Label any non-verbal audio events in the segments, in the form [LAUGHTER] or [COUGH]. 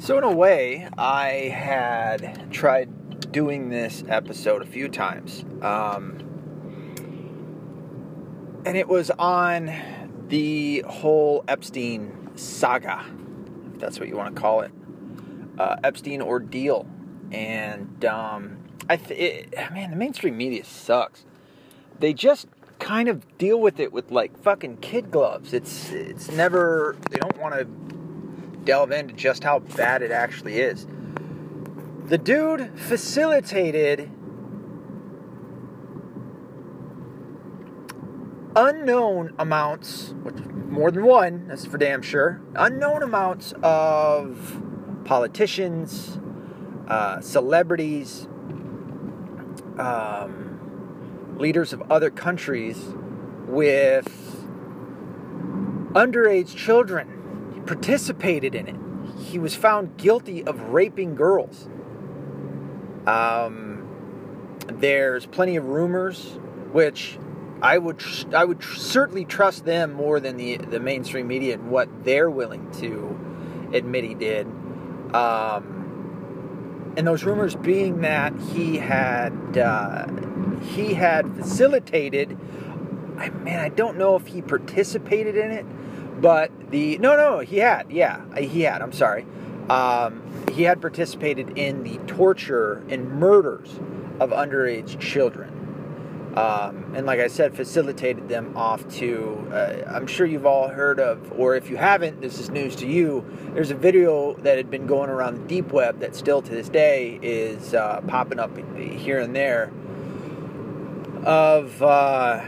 So, in a way, I had tried doing this episode a few times. Um, and it was on the whole Epstein saga, if that's what you want to call it. Uh, Epstein ordeal. And, um, I th- it, man, the mainstream media sucks. They just kind of deal with it with like fucking kid gloves. It's it's never they don't want to delve into just how bad it actually is. The dude facilitated unknown amounts, more than one, that's for damn sure, unknown amounts of politicians, uh, celebrities, um, leaders of other countries with underage children participated in it. He was found guilty of raping girls. Um, there's plenty of rumors, which I would I would certainly trust them more than the the mainstream media and what they're willing to admit he did. Um, and those rumors being that he had uh, he had facilitated. I man, I don't know if he participated in it but the no, no, he had, yeah, he had. I'm sorry. Um, he had participated in the torture and murders of underage children. Um, and like I said, facilitated them off to. Uh, I'm sure you've all heard of, or if you haven't, this is news to you. There's a video that had been going around the deep web that still to this day is uh, popping up here and there of uh,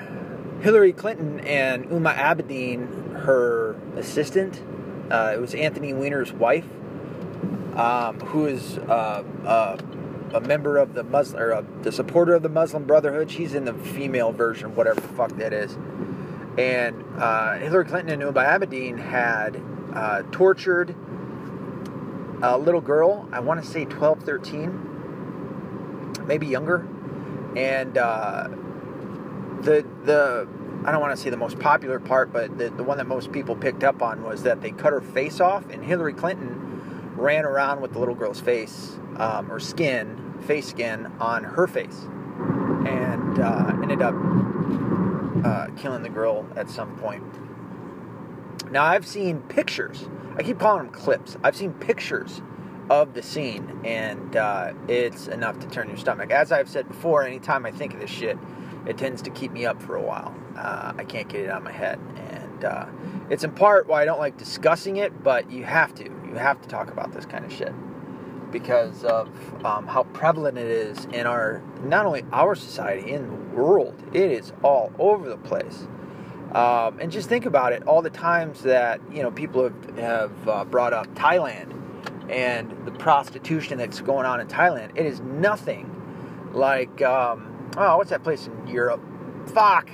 Hillary Clinton and Huma Abedin her assistant. Uh, it was Anthony Weiner's wife, um, who is uh, uh, a member of the Muslim, or uh, the supporter of the Muslim Brotherhood. She's in the female version, whatever the fuck that is. And uh, Hillary Clinton and Huma Abedin had tortured a little girl, I want to say 12, 13, maybe younger. And the the I don't want to say the most popular part, but the, the one that most people picked up on was that they cut her face off, and Hillary Clinton ran around with the little girl's face um, or skin, face skin, on her face, and uh, ended up uh, killing the girl at some point. Now, I've seen pictures. I keep calling them clips. I've seen pictures of the scene, and uh, it's enough to turn your stomach. As I've said before, anytime I think of this shit, it tends to keep me up for a while. Uh, I can't get it out of my head, and uh, it's in part why I don't like discussing it. But you have to, you have to talk about this kind of shit because of um, how prevalent it is in our not only our society in the world. It is all over the place. Um, and just think about it all the times that you know people have, have uh, brought up Thailand and the prostitution that's going on in Thailand. It is nothing like um, oh, what's that place in Europe? Fuck.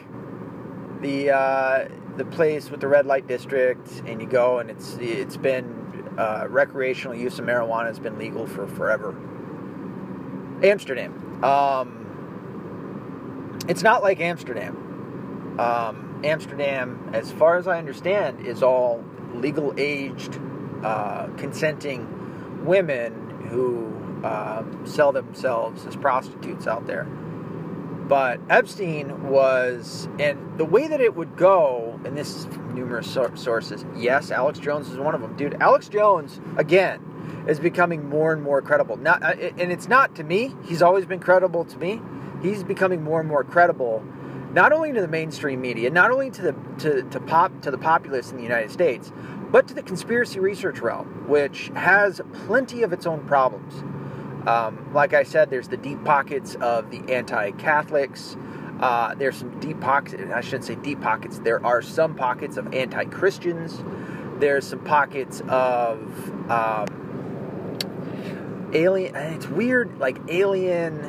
The uh, the place with the red light district, and you go, and it's it's been uh, recreational use of marijuana has been legal for forever. Amsterdam. Um, it's not like Amsterdam. Um, Amsterdam, as far as I understand, is all legal aged, uh, consenting women who uh, sell themselves as prostitutes out there. But Epstein was, and the way that it would go, and this is from numerous sources. Yes, Alex Jones is one of them, dude. Alex Jones again is becoming more and more credible. Not, and it's not to me. He's always been credible to me. He's becoming more and more credible, not only to the mainstream media, not only to the to, to pop to the populace in the United States, but to the conspiracy research realm, which has plenty of its own problems. Um, like I said, there's the deep pockets of the anti Catholics. Uh, there's some deep pockets, I shouldn't say deep pockets, there are some pockets of anti Christians. There's some pockets of um, alien, it's weird, like alien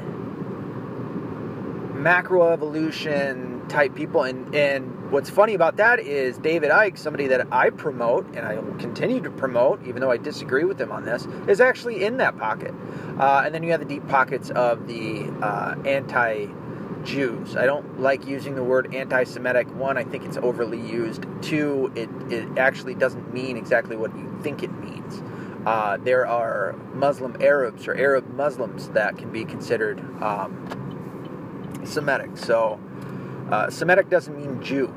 macroevolution type people. And, and what's funny about that is David Icke, somebody that I promote and I continue to promote, even though I disagree with him on this, is actually in that pocket. Uh, and then you have the deep pockets of the uh, anti Jews. I don't like using the word anti Semitic. One, I think it's overly used. Two, it, it actually doesn't mean exactly what you think it means. uh, there are Muslim Arabs or Arab Muslims that can be considered um, Semitic. So, uh, Semitic doesn't mean Jew.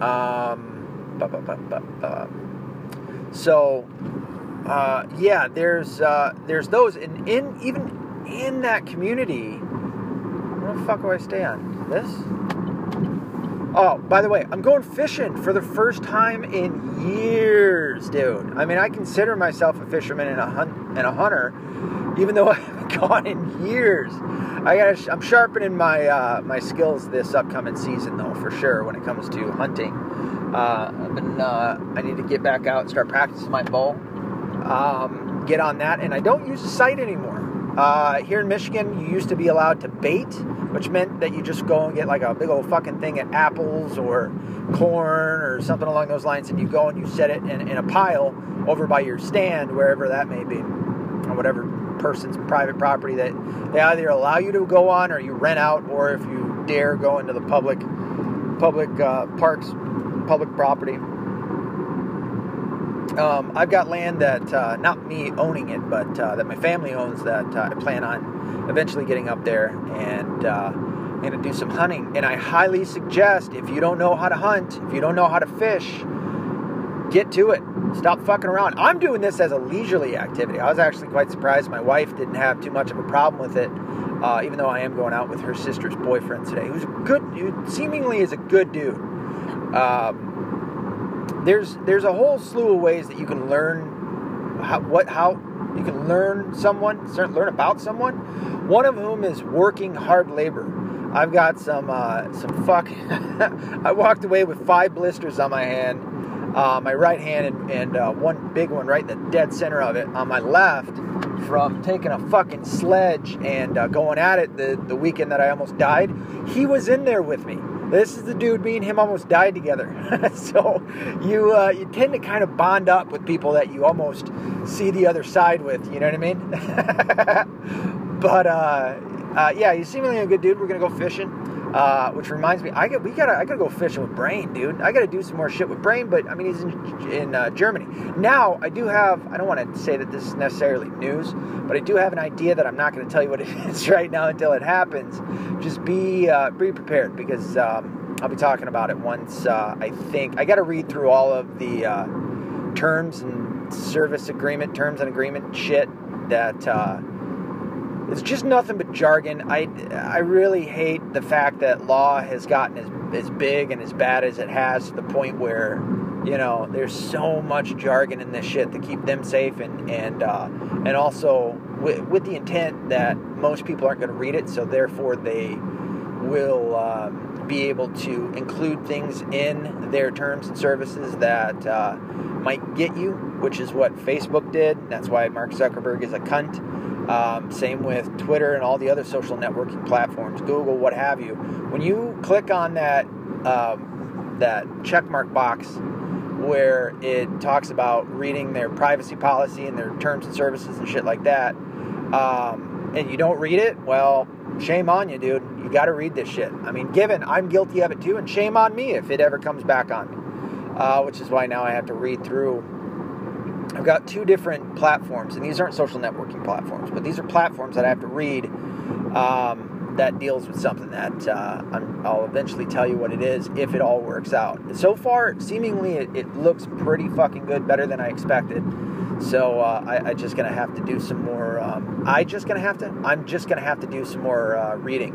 Um, bu- bu- bu- so, uh, yeah, there's uh, there's those, and in even in that community, where the fuck do I stay on this? Oh, by the way, I'm going fishing for the first time in years, dude. I mean, I consider myself a fisherman and a hunt and a hunter, even though [LAUGHS] I [LAUGHS] gone in years. I got I'm sharpening my uh, my skills this upcoming season, though, for sure. When it comes to hunting, uh, been, uh, I need to get back out and start practicing my bow. Um, get on that, and I don't use a sight anymore. Uh, here in Michigan, you used to be allowed to bait, which meant that you just go and get like a big old fucking thing of apples or corn or something along those lines, and you go and you set it in, in a pile over by your stand, wherever that may be, or whatever person's private property that they either allow you to go on or you rent out, or if you dare go into the public public uh, parks, public property. Um, I've got land that uh, not me owning it, but uh, that my family owns that uh, I plan on eventually getting up there and uh, going to do some hunting. And I highly suggest if you don't know how to hunt, if you don't know how to fish, get to it. Stop fucking around. I'm doing this as a leisurely activity. I was actually quite surprised my wife didn't have too much of a problem with it, uh, even though I am going out with her sister's boyfriend today, who's a good, who seemingly is a good dude. Um, there's there's a whole slew of ways that you can learn how, what how you can learn someone, learn about someone. One of whom is working hard labor. I've got some uh, some fuck. [LAUGHS] I walked away with five blisters on my hand, uh, my right hand, and, and uh, one big one right in the dead center of it on my left from taking a fucking sledge and uh, going at it the, the weekend that I almost died. He was in there with me. This is the dude. Me and him almost died together. [LAUGHS] so you uh, you tend to kind of bond up with people that you almost see the other side with. You know what I mean? [LAUGHS] but uh, uh, yeah, he's seemingly a good dude. We're gonna go fishing. Uh, which reminds me, I got we gotta I gotta go fishing with Brain, dude. I gotta do some more shit with Brain, but I mean he's in in uh, Germany now. I do have I don't want to say that this is necessarily news, but I do have an idea that I'm not to tell you what it [LAUGHS] is right now until it happens. Just be uh, be prepared because um, I'll be talking about it once uh, I think I got to read through all of the uh, terms and service agreement terms and agreement shit that uh, it's just nothing but jargon. I, I really hate the fact that law has gotten as, as big and as bad as it has to the point where, you know, there's so much jargon in this shit to keep them safe and and uh, and also with, with the intent that most people aren't going to read it, so therefore they will um, be able to include things in their terms and services that uh, might get you, which is what Facebook did. That's why Mark Zuckerberg is a cunt. Um, same with Twitter and all the other social networking platforms, Google, what have you. When you click on that um, that checkmark box where it talks about reading their privacy policy and their terms and services and shit like that, um, and you don't read it, well, shame on you, dude. You got to read this shit. I mean, given I'm guilty of it too, and shame on me if it ever comes back on me. Uh, which is why now I have to read through I've got two different platforms, and these aren't social networking platforms, but these are platforms that I have to read um, that deals with something that uh, i will eventually tell you what it is if it all works out. So far, seemingly, it, it looks pretty fucking good, better than I expected. So uh, I, I just gonna have to do some more. Um, I just gonna have to. I'm just gonna have to do some more uh, reading,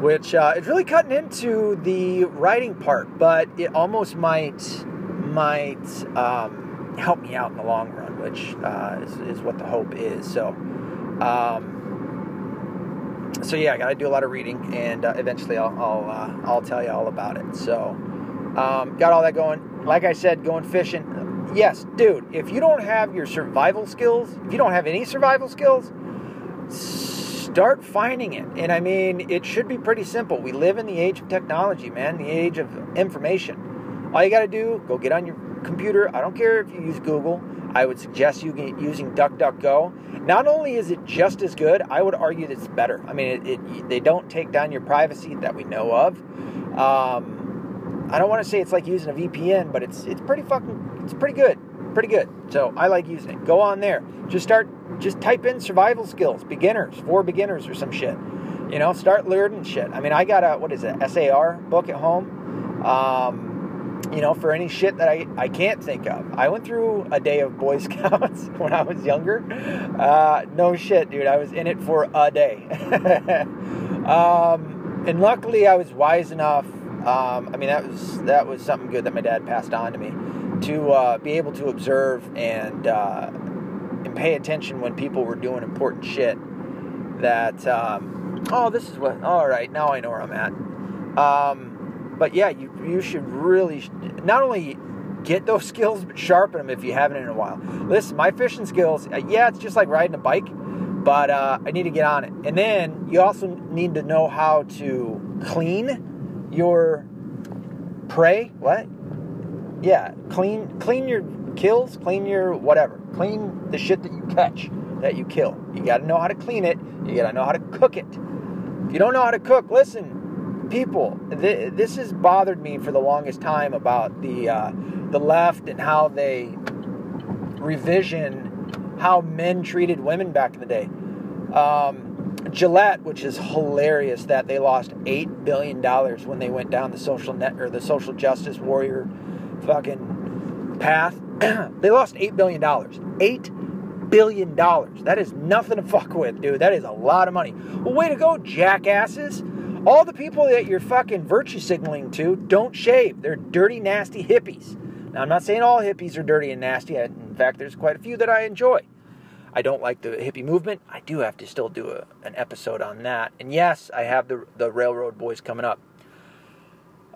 which uh, is really cutting into the writing part, but it almost might might. Um, help me out in the long run, which uh, is, is, what the hope is. So, um, so yeah, I got to do a lot of reading, and uh, eventually I'll I'll, uh, I'll tell you all about it. So, um, got all that going. Like I said, going fishing. Yes, dude. If you don't have your survival skills, if you don't have any survival skills, start finding it. And I mean, it should be pretty simple. We live in the age of technology, man. The age of information. All you got to do, go get on your computer, I don't care if you use Google, I would suggest you using DuckDuckGo. Not only is it just as good, I would argue that it's better. I mean, it, it, they don't take down your privacy that we know of. Um, I don't want to say it's like using a VPN, but it's it's pretty fucking it's pretty good. Pretty good. So I like using it. Go on there. Just start. Just type in survival skills, beginners, for beginners, or some shit. You know, start learning shit. I mean, I got a what is it, SAR book at home. Um, you know, for any shit that I, I can't think of. I went through a day of Boy [LAUGHS] Scouts when I was younger. Uh, no shit, dude. I was in it for a day. [LAUGHS] um, and luckily, I was wise enough. Um, I mean, that was that was something good that my dad passed on to me to uh, be able to observe and uh, and pay attention when people were doing important shit. That um, oh, this is what. All right, now I know where I'm at. But yeah, you you should really not only get those [LAUGHS] skills but sharpen them if you haven't in a while. Listen, my fishing skills, uh, yeah, it's just like riding a bike, but uh, I need to get on it. And then you also need to know how to clean your prey. What? Yeah, clean clean your kills, clean your whatever, clean the shit that you catch that you kill. You got to know how to clean it. You got to know how to cook it. If you don't know how to cook, listen, people. Th- this has bothered me for the longest time about the uh, the left and how they revision how men treated women back in the day. Um, Gillette, which is hilarious, that they lost eight billion dollars when they went down the social net or the social justice warrior fucking path. [CLEARS THROAT] they lost $8 billion. $8 billion. That is nothing to fuck with, dude. That is a lot of money. Well, way to go, jackasses. All the people that you're fucking virtue signaling to don't shave. They're dirty, nasty hippies. Now, I'm not saying all hippies are dirty and nasty. In fact, there's quite a few that I enjoy. I don't like the hippie movement. I do have to still do a, an episode on that. And yes, I have the, the Railroad Boys coming up.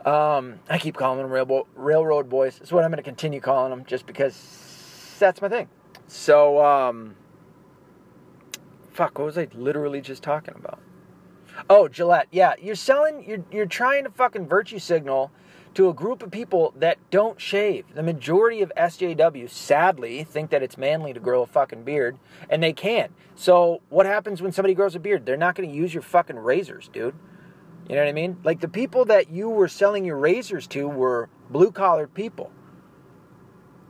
Um, I keep calling them railroad, railroad boys. That's what I'm going to continue calling them, just because that's my thing. So, um, fuck, what was I literally just talking about? Oh, Gillette. Yeah, you're selling. You're you're trying to fucking virtue signal to a group of people that don't shave. The majority of SJW, sadly, think that it's manly to grow a fucking beard, and they can't. So, what happens when somebody grows a beard? They're not going to use your fucking razors, dude. You know what I mean? Like the people that you were selling your razors to were blue collar people,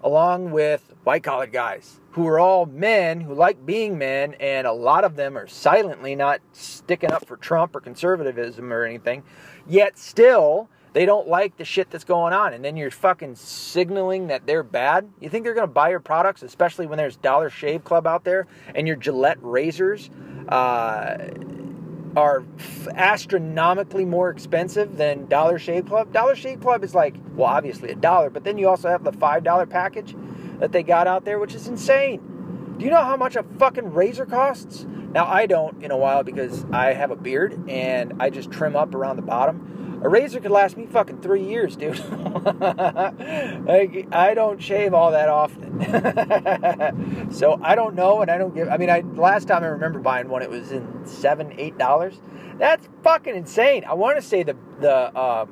along with white collar guys who are all men who like being men, and a lot of them are silently not sticking up for Trump or conservatism or anything, yet still they don't like the shit that's going on. And then you're fucking signaling that they're bad. You think they're going to buy your products, especially when there's Dollar Shave Club out there and your Gillette razors? Uh, are astronomically more expensive than Dollar Shave Club. Dollar Shave Club is like, well, obviously a dollar, but then you also have the $5 package that they got out there, which is insane. Do you know how much a fucking razor costs? Now, I don't in a while because I have a beard and I just trim up around the bottom. A razor could last me fucking three years, dude. [LAUGHS] like, I don't shave all that often. [LAUGHS] so I don't know, and I don't give. I mean, I last time I remember buying one, it was in seven, eight dollars. That's fucking insane. I want to say the the um,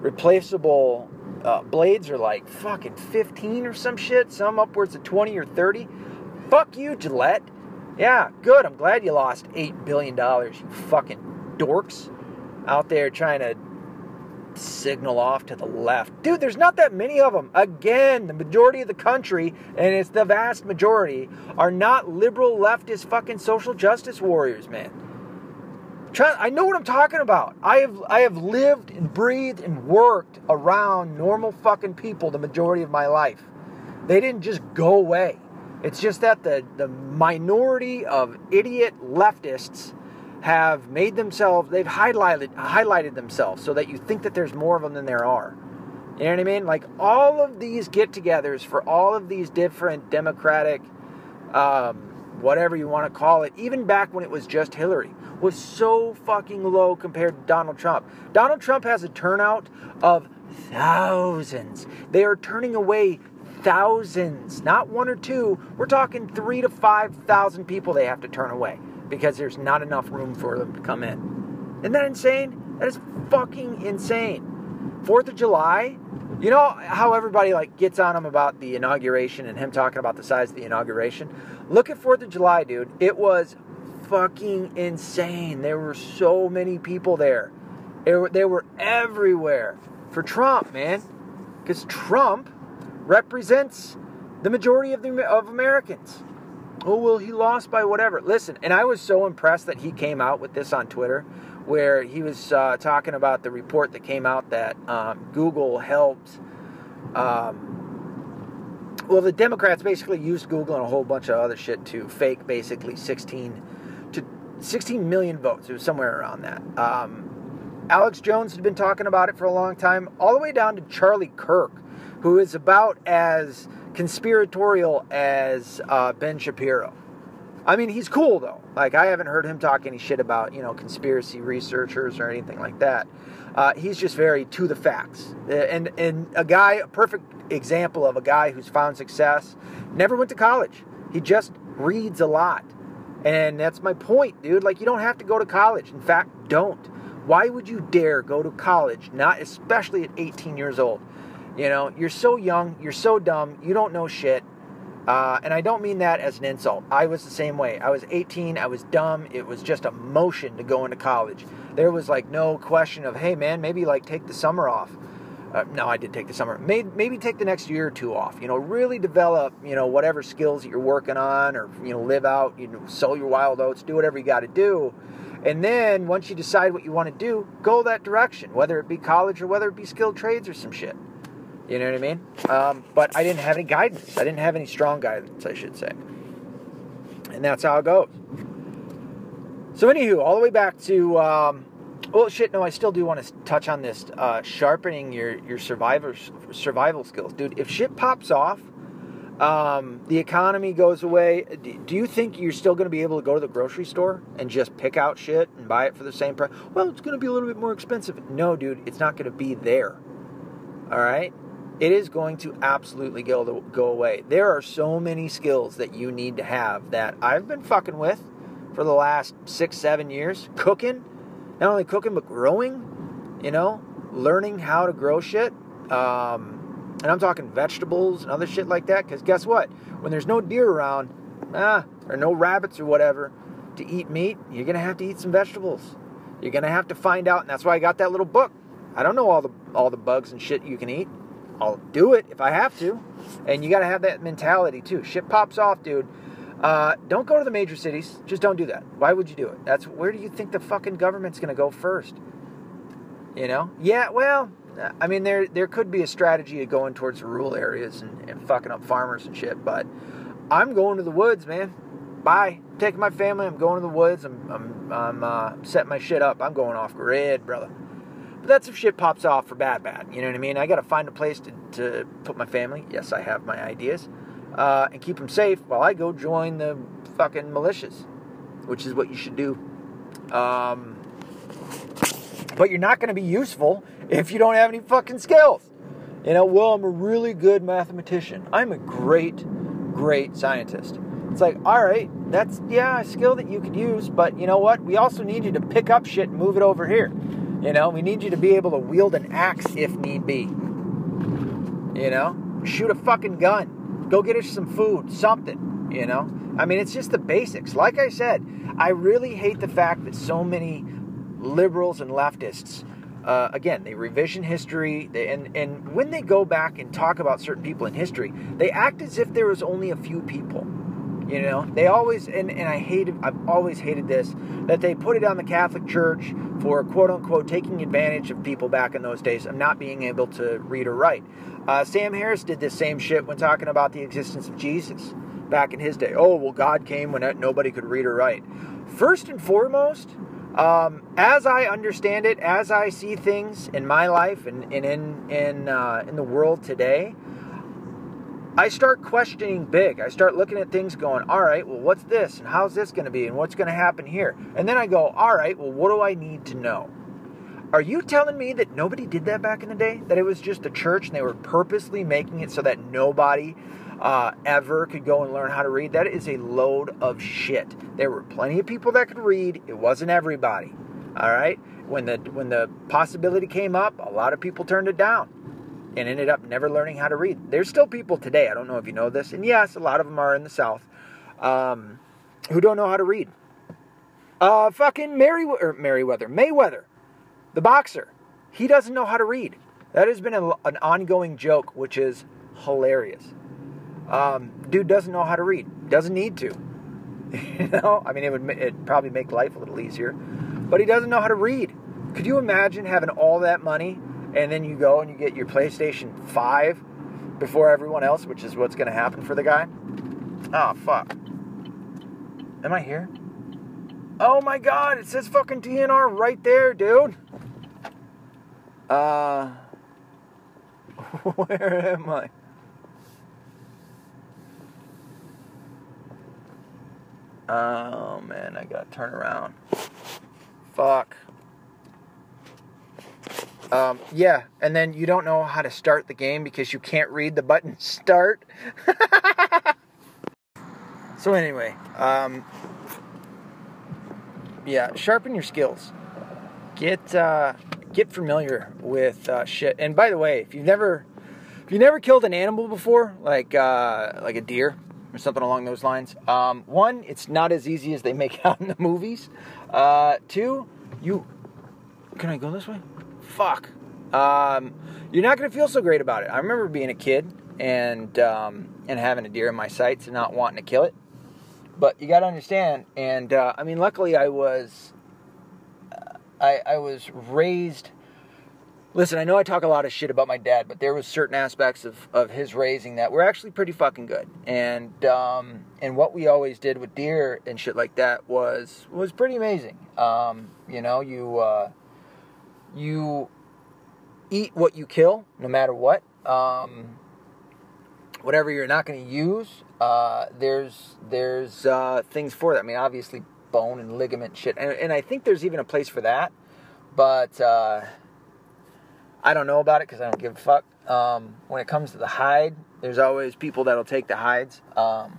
replaceable uh, blades are like fucking fifteen or some shit. Some upwards of twenty or thirty. Fuck you, Gillette. Yeah, good. I'm glad you lost eight billion dollars. You fucking dorks out there trying to signal off to the left. Dude, there's not that many of them. Again, the majority of the country, and it's the vast majority, are not liberal leftist fucking social justice warriors, man. I know what I'm talking about. I have I have lived and breathed and worked around normal fucking people the majority of my life. They didn't just go away. It's just that the, the minority of idiot leftists have made themselves they've highlighted highlighted themselves so that you think that there's more of them than there are. You know what I mean? Like all of these get-togethers for all of these different democratic um, whatever you want to call it, even back when it was just Hillary, was so fucking low compared to Donald Trump. Donald Trump has a turnout of thousands. They are turning away thousands, not one or two. We're talking three to five thousand people they have to turn away because there's not enough room for them to come in. Isn't that insane? That is fucking insane. Fourth of July, you know how everybody like gets on him about the inauguration and him talking about the size of the inauguration? Look at Fourth of July, dude. It was fucking insane. There were so many people there. They were everywhere for Trump, man. Because Trump represents the majority of the of Americans. Oh well, he lost by whatever. Listen, and I was so impressed that he came out with this on Twitter, where he was uh, talking about the report that came out that um, Google helped. Um, well, the Democrats basically used Google and a whole bunch of other shit to fake basically 16 to 16 million votes. It was somewhere around that. Um, Alex Jones had been talking about it for a long time, all the way down to Charlie Kirk, who is about as conspiratorial as uh, Ben Shapiro. I mean, he's cool though. Like I haven't heard him talk any shit about you know conspiracy researchers or anything like that. Uh, he's just very to the facts, and and a guy, a perfect example of a guy who's found success. Never went to college. He just reads a lot, and that's my point, dude. Like you don't have to go to college. In fact, don't. Why would you dare go to college? Not especially at 18 years old. You know, you're so young, you're so dumb, you don't know shit. Uh, and I don't mean that as an insult. I was the same way. I was 18, I was dumb. It was just a motion to go into college. There was like no question of, hey man, maybe like take the summer off. Uh, no, I did take the summer. Maybe, maybe take the next year or two off. You know, really develop, you know, whatever skills that you're working on, or you know, live out, you know, sow your wild oats, do whatever you got to do. And then once you decide what you want to do, go that direction, whether it be college or whether it be skilled trades or some shit. You know what I mean? Um, but I didn't have any guidance. I didn't have any strong guidance, I should say. And that's how it goes. So, anywho, all the way back to, um, well, shit. No, I still do want to touch on this uh, sharpening your your survivor survival skills, dude. If shit pops off, um, the economy goes away. Do you think you're still going to be able to go to the grocery store and just pick out shit and buy it for the same price? Well, it's going to be a little bit more expensive. No, dude, it's not going to be there. All right it is going to absolutely go go away. There are so many skills that you need to have that I've been fucking with for the last six, seven years. Cooking, not only cooking but growing. You know, learning how to grow shit. Um, and I'm talking vegetables and other shit like that. Because guess what? When there's no deer around, ah, or no rabbits or whatever to eat meat, you're gonna have to eat some vegetables. You're gonna have to find out, and that's why I got that little book. I don't know all the all the bugs and shit you can eat. I'll do it if I have to. And you got to have that mentality too. Shit pops off, dude. Uh, don't go to the major cities. Just don't do that. Why would you do it? That's where do you think the fucking government's going to go first? You know? Yeah. Well, I mean, there there could be a strategy of going towards the rural areas and, and fucking up farmers and shit. But I'm going to the woods, man. Bye. I'm taking my family. I'm going to the woods. I'm I'm, I'm uh, setting my shit up. I'm going off grid, brother. But that's if shit pops off for bad, bad. You know what I mean? I got to find a place to, to put my family. Yes, I have my ideas. Uh, and keep them safe while I go join the fucking militias, which is what you should do. Um, but you're not going to be useful if you don't have any fucking skills. You know, well, I'm a really good mathematician. I'm a great, great scientist. It's like, all right, that's, yeah, a skill that you could use, but you know what? We also need you to pick up shit and move it over here. You know, we need you to be able to wield an axe if need be. You know, shoot a fucking gun. Go get us some food, something. You know, I mean, it's just the basics. Like I said, I really hate the fact that so many liberals and leftists, uh, again, they revision history, they, and and when they go back and talk about certain people in history, they act as if there was only a few people. You know, they always and, and I hated I've always hated this that they put it on the Catholic Church for quote unquote taking advantage of people back in those days of not being able to read or write. Uh, Sam Harris did this same shit when talking about the existence of Jesus back in his day. Oh well, God came when nobody could read or write. First and foremost, um, as I understand it, as I see things in my life and, and in in uh, in the world today, I start questioning big. I start looking at things going, all right, well, what's this? And how's this going to be? And what's going to happen here? And then I go, all right, well, what do I need to know? Are you telling me that nobody did that back in the day? That it was just the church and they were purposely making it so that nobody uh, ever could go and learn how to read? That is a load of shit. There were plenty of people that could read, it wasn't everybody. All right? When the, when the possibility came up, a lot of people turned it down and ended up never learning how to read. There's still people today, I don't know if you know this, and yes, a lot of them are in the South, um, who don't know how to read. Uh, fucking Mary, or Merriweather, Mayweather, the boxer, he doesn't know how to read. That has been a, an ongoing joke, which is hilarious. Um, dude doesn't know how to read. Doesn't need to. [LAUGHS] you know, I mean, it would it probably make life a little easier, but he doesn't know how to read. Could you imagine having all that money and then you go and you get your PlayStation 5 before everyone else, which is what's going to happen for the guy? Oh, fuck. Am I here? Oh my god, it says fucking DNR right there, dude. Uh, [LAUGHS] where am I? Oh man, I gotta turn around. Fuck. Um, yeah, and then you don't know how to start the game because you can't read the button [LAUGHS] start. so anyway, um, yeah, sharpen your skills. Get uh, get familiar with uh, shit. And by the way, if you've never if you never killed an animal before, like uh, like a deer or something along those lines, um, one, it's not as easy as they make [LAUGHS] out in the movies. Uh, two, you can I go this way? Fuck. Um, you're not going to feel so great about it. I remember being a kid and um, and having a deer in my sights and not wanting to kill it. But you got to understand, and uh, I mean, luckily I was uh, I, I was raised. Listen, I know I talk a lot of shit about my dad, but there was certain aspects of, of his raising that were actually pretty fucking good. And um, and what we always did with deer and shit like that was was pretty amazing. Um, you know, you uh, you eat what you kill, no matter what. Um, whatever you're not going to use, uh, there's there's uh, things for that. I mean, obviously bone and ligament shit, and, and I think there's even a place for that, but uh, I don't know about it because I don't give a fuck. Um, when it comes to the hide, there's always people that'll take the hides, um,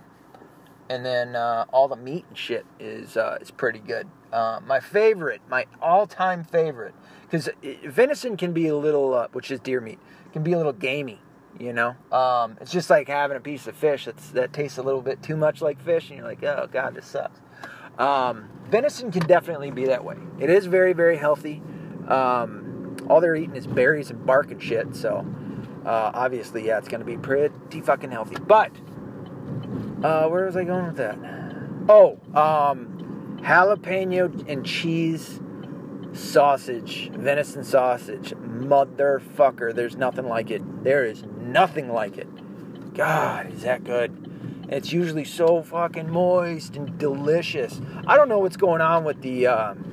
and then uh, all the meat and shit is uh, is pretty good. Uh, my favorite, my all-time favorite, because venison can be a little, uh, which is deer meat, can be a little gamey. You know, um, it's just like having a piece of fish that's that tastes a little bit too much like fish, and you're like, oh god, this sucks. Um, venison can definitely be that way. It is very, very healthy. Um, all they're eating is berries and bark and shit. So uh, obviously, yeah, it's going to be pretty fucking healthy. But uh, where was I going with that? Oh, um, jalapeno and cheese sausage, venison sausage, motherfucker. There's nothing like it. There is nothing like it. God, is that good? it's usually so fucking moist and delicious. I don't know what's going on with the um,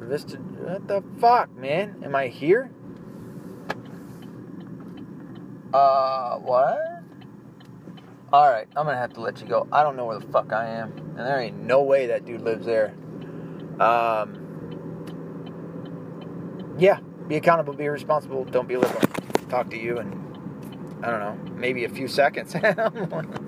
Vista. What the fuck, man? Am I here? Uh, what? Alright, I'm gonna have to let you go. I don't know where the fuck I am. And there ain't no way that dude lives there. Um, yeah, be accountable, be responsible, don't be liberal. Talk to you in, I don't know, maybe a few seconds. [LAUGHS]